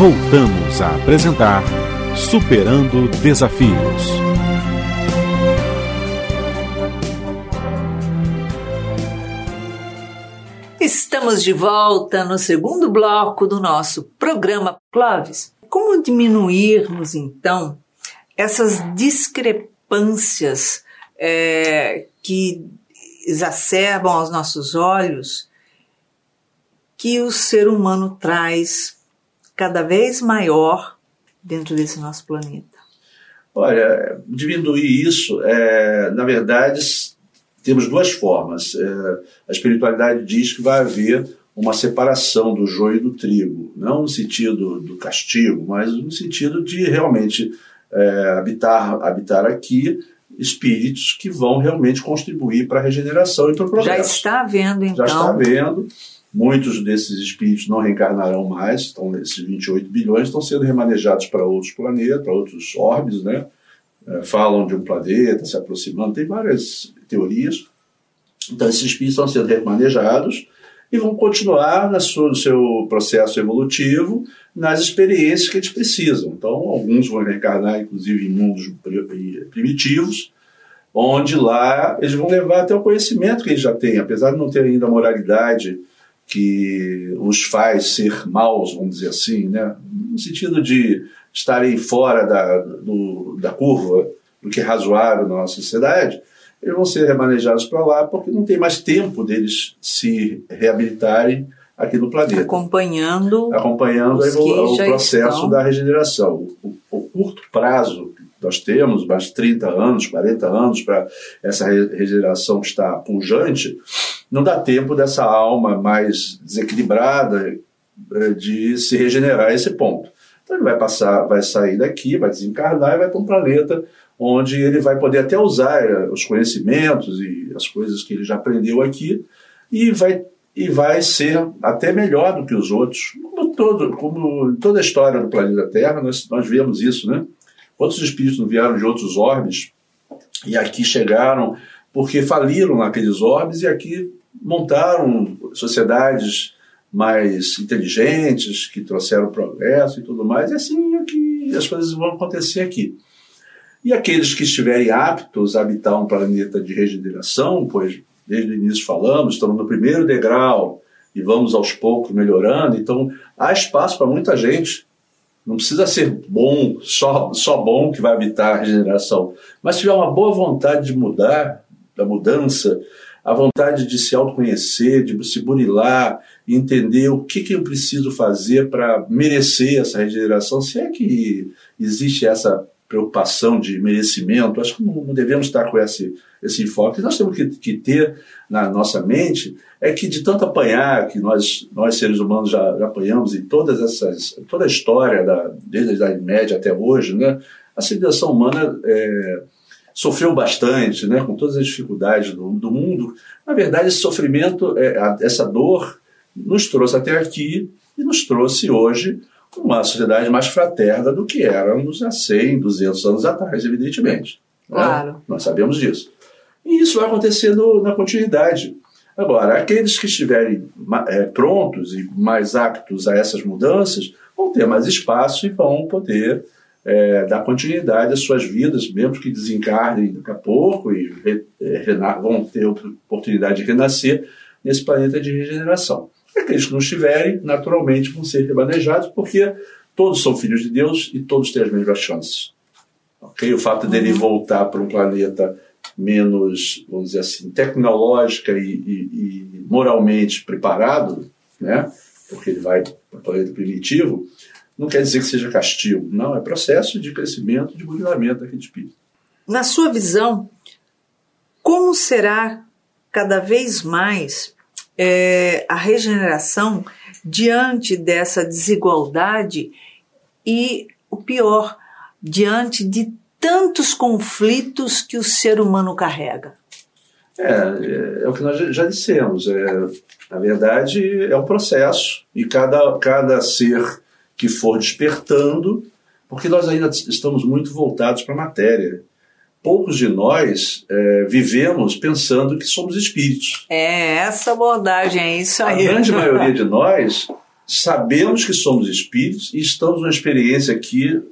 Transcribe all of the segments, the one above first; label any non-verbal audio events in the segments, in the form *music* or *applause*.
Voltamos a apresentar Superando Desafios. Estamos de volta no segundo bloco do nosso programa Clóvis. Como diminuirmos então essas discrepâncias é, que exacerbam aos nossos olhos que o ser humano traz cada vez maior dentro desse nosso planeta? Olha, diminuir isso, é, na verdade, temos duas formas. É, a espiritualidade diz que vai haver uma separação do joio e do trigo, não no sentido do castigo, mas no sentido de realmente é, habitar, habitar aqui espíritos que vão realmente contribuir para a regeneração e para o progresso. Já está havendo, então. Já está havendo. Muitos desses espíritos não reencarnarão mais, então esses 28 bilhões estão sendo remanejados para outros planetas, para outros orbes, né? É, falam de um planeta se aproximando, tem várias teorias. Então esses espíritos estão sendo remanejados e vão continuar no seu processo evolutivo nas experiências que eles precisam. Então, alguns vão reencarnar, inclusive, em mundos primitivos, onde lá eles vão levar até o conhecimento que eles já têm, apesar de não ter ainda a moralidade que os faz ser maus, vamos dizer assim, né? no sentido de estarem fora da, do, da curva do que é razoável na nossa sociedade, eles vão ser remanejados para lá porque não tem mais tempo deles se reabilitarem aqui no planeta. Acompanhando, Acompanhando o processo estão. da regeneração. O, o, curto prazo nós temos, mais 30 anos, 40 anos para essa regeneração estar pujante, não dá tempo dessa alma mais desequilibrada eh, de se regenerar a esse ponto. Então ele vai passar, vai sair daqui, vai desencarnar e vai para um planeta onde ele vai poder até usar eh, os conhecimentos e as coisas que ele já aprendeu aqui e vai e vai ser até melhor do que os outros. Como, todo, como toda a história do planeta Terra, nós, nós vemos isso, né? Quantos espíritos não vieram de outros orbes e aqui chegaram porque faliram naqueles orbes e aqui montaram sociedades mais inteligentes, que trouxeram progresso e tudo mais, e assim é que as coisas vão acontecer aqui. E aqueles que estiverem aptos a habitar um planeta de regeneração, pois desde o início falamos, estamos no primeiro degrau e vamos aos poucos melhorando, então há espaço para muita gente. Não precisa ser bom, só, só bom que vai habitar a regeneração, mas se tiver uma boa vontade de mudar, da mudança, a vontade de se autoconhecer, de se burilar, entender o que, que eu preciso fazer para merecer essa regeneração, se é que existe essa preocupação de merecimento, acho que não, devemos estar com esse, esse enfoque. Nós temos que, que, ter na nossa mente é que de tanto apanhar que nós, nós seres humanos já, já apanhamos em todas essas, toda a história, da, desde a Idade Média até hoje, né, a civilização humana é, sofreu bastante, né, com todas as dificuldades do, do mundo. Na verdade, esse sofrimento, é, essa dor, nos trouxe até aqui e nos trouxe hoje uma sociedade mais fraterna do que éramos há 100, 200 anos atrás, evidentemente. Né? Claro. Né? Nós sabemos disso. E isso vai acontecer no, na continuidade. Agora, aqueles que estiverem é, prontos e mais aptos a essas mudanças vão ter mais espaço e vão poder é, dar continuidade às suas vidas, mesmo que desencarnem daqui a pouco e re, é, vão ter oportunidade de renascer nesse planeta de regeneração. Aqueles que não estiverem, naturalmente, vão ser remanejados, porque todos são filhos de Deus e todos têm as mesmas chances. Okay? O fato uhum. dele voltar para um planeta menos, vamos dizer assim, tecnológica e, e, e moralmente preparado, né? porque ele vai para o planeta primitivo, não quer dizer que seja castigo. Não, é processo de crescimento, de burilamento daquele espírito. Na sua visão, como será cada vez mais é, a regeneração diante dessa desigualdade e, o pior, diante de tantos conflitos que o ser humano carrega? É, é, é o que nós já dissemos. É, na verdade, é um processo e cada, cada ser que for despertando, porque nós ainda estamos muito voltados para a matéria poucos de nós é, vivemos pensando que somos espíritos. É, essa abordagem, é isso aí. A grande *laughs* maioria de nós sabemos que somos espíritos e estamos numa experiência aqui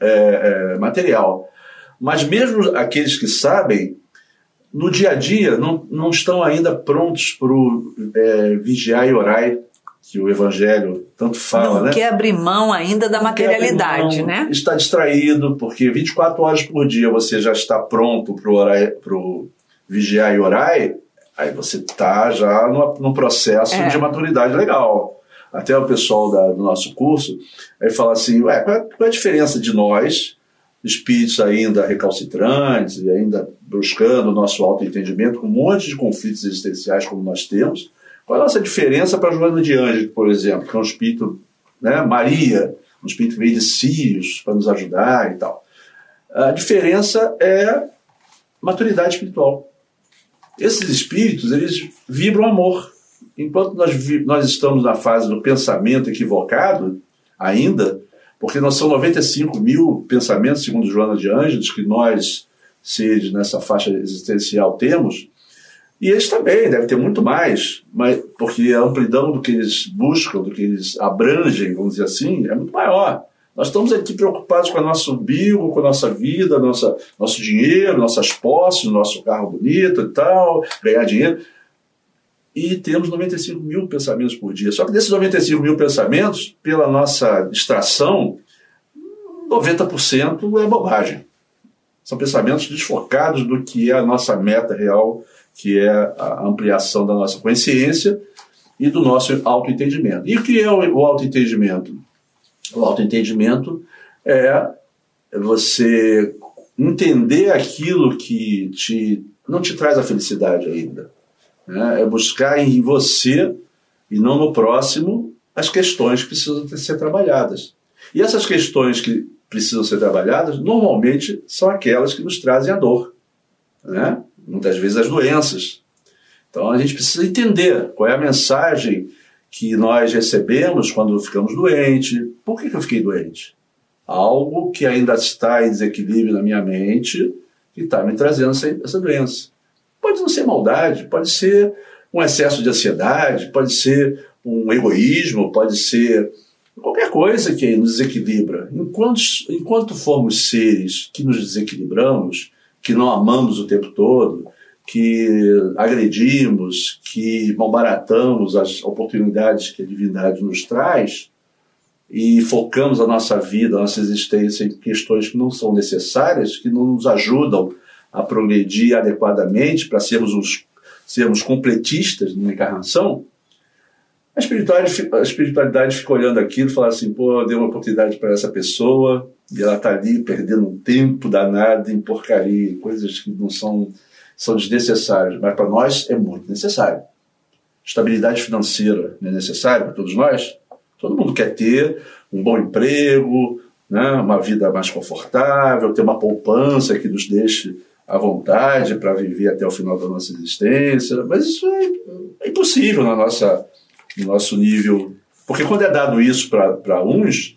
é, é, material. Mas mesmo aqueles que sabem, no dia a dia, não, não estão ainda prontos para o é, vigiar e orar que o Evangelho tanto fala, não né? quer abrir mão ainda da não materialidade, mão, né? Está distraído, porque 24 horas por dia você já está pronto para vigiar e orar, aí você está já no, no processo é. de maturidade legal. Até o pessoal da, do nosso curso aí fala assim, ué, qual, é, qual é a diferença de nós, espíritos ainda recalcitrantes e ainda buscando o nosso autoentendimento, com um monte de conflitos existenciais como nós temos, qual é a nossa diferença para Joana de Ângelo, por exemplo, que é um espírito, né, Maria, um espírito meio de Sírios, para nos ajudar e tal. A diferença é maturidade espiritual. Esses espíritos, eles vibram amor. Enquanto nós, nós estamos na fase do pensamento equivocado, ainda, porque nós são 95 mil pensamentos, segundo Joana de Ângeles, que nós, seres nessa faixa existencial, temos, e eles também devem ter muito mais, mas, porque a amplidão do que eles buscam, do que eles abrangem, vamos dizer assim, é muito maior. Nós estamos aqui preocupados com o nosso umbigo, com a nossa vida, nossa, nosso dinheiro, nossas posses, nosso carro bonito e tal, ganhar dinheiro. E temos 95 mil pensamentos por dia. Só que desses 95 mil pensamentos, pela nossa extração, 90% é bobagem. São pensamentos desfocados do que é a nossa meta real que é a ampliação da nossa consciência e do nosso autoentendimento. E o que é o autoentendimento? O autoentendimento é você entender aquilo que te, não te traz a felicidade ainda. Né? É buscar em você e não no próximo as questões que precisam ser trabalhadas. E essas questões que precisam ser trabalhadas, normalmente são aquelas que nos trazem a dor. Né? Muitas vezes as doenças. Então a gente precisa entender qual é a mensagem que nós recebemos quando ficamos doentes. Por que, que eu fiquei doente? Algo que ainda está em desequilíbrio na minha mente que está me trazendo essa, essa doença. Pode não ser maldade, pode ser um excesso de ansiedade, pode ser um egoísmo, pode ser qualquer coisa que nos desequilibra. Enquanto, enquanto formos seres que nos desequilibramos, que não amamos o tempo todo, que agredimos, que malbaratamos as oportunidades que a divindade nos traz e focamos a nossa vida, a nossa existência em questões que não são necessárias, que não nos ajudam a progredir adequadamente para sermos, os, sermos completistas numa encarnação, a espiritualidade, a espiritualidade fica olhando aquilo e fala assim: pô, dei uma oportunidade para essa pessoa e ela está ali perdendo um tempo danado em porcaria, coisas que não são, são desnecessárias, mas para nós é muito necessário. Estabilidade financeira é necessária para todos nós? Todo mundo quer ter um bom emprego, né, uma vida mais confortável, ter uma poupança que nos deixe à vontade para viver até o final da nossa existência, mas isso é, é impossível na nossa no nosso nível. Porque quando é dado isso para uns,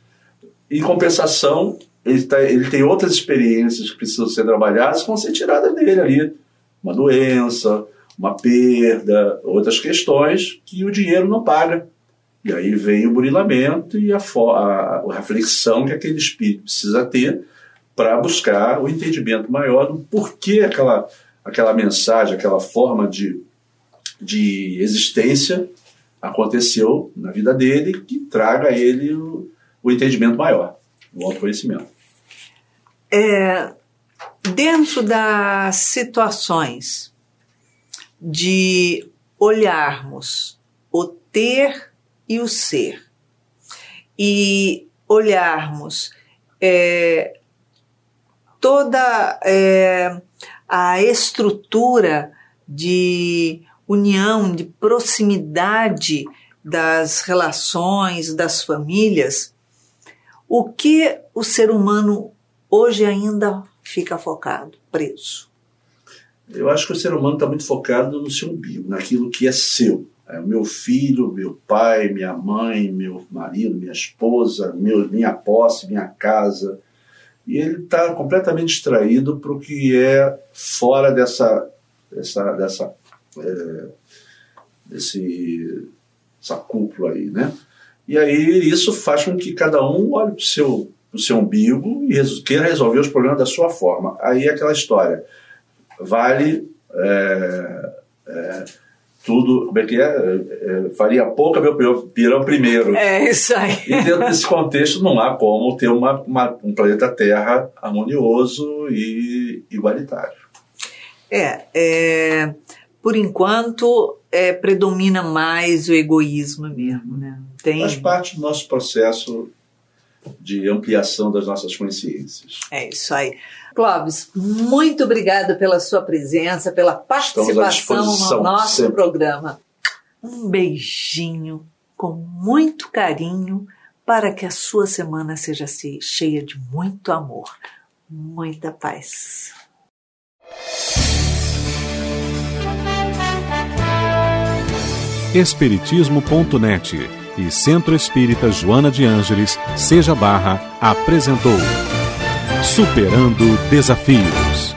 em compensação, ele, tá, ele tem outras experiências que precisam ser trabalhadas que vão ser tiradas dele ali. Uma doença, uma perda, outras questões que o dinheiro não paga. E aí vem o burilamento e a, a, a reflexão que aquele espírito precisa ter para buscar o entendimento maior do porquê aquela, aquela mensagem, aquela forma de, de existência aconteceu na vida dele que traga a ele o, o entendimento maior, o autoconhecimento. É, dentro das situações de olharmos o ter e o ser e olharmos é, toda é, a estrutura de união, de proximidade das relações, das famílias, o que o ser humano hoje ainda fica focado, preso? Eu acho que o ser humano está muito focado no seu umbigo, naquilo que é seu. É meu filho, meu pai, minha mãe, meu marido, minha esposa, meu, minha posse, minha casa. E ele está completamente distraído para o que é fora dessa, dessa, dessa é, desse, essa cúpula aí, né? E aí isso faz com que cada um olhe para o seu, pro seu umbigo e queira resolver os problemas da sua forma. Aí é aquela história. Vale. É, é, tudo, como é que é? é, é faria pouca meu pirão primeiro. É isso aí. E dentro desse contexto não há como ter uma, uma, um planeta Terra harmonioso e igualitário. É, é por enquanto é, predomina mais o egoísmo mesmo, né? Tem... Faz parte do nosso processo de ampliação das nossas consciências. É isso aí. Clóvis, muito obrigada pela sua presença, pela participação no nosso sempre. programa. Um beijinho com muito carinho para que a sua semana seja cheia de muito amor, muita paz. Espiritismo.net e Centro Espírita Joana de Ângeles, Seja Barra, apresentou Superando Desafios.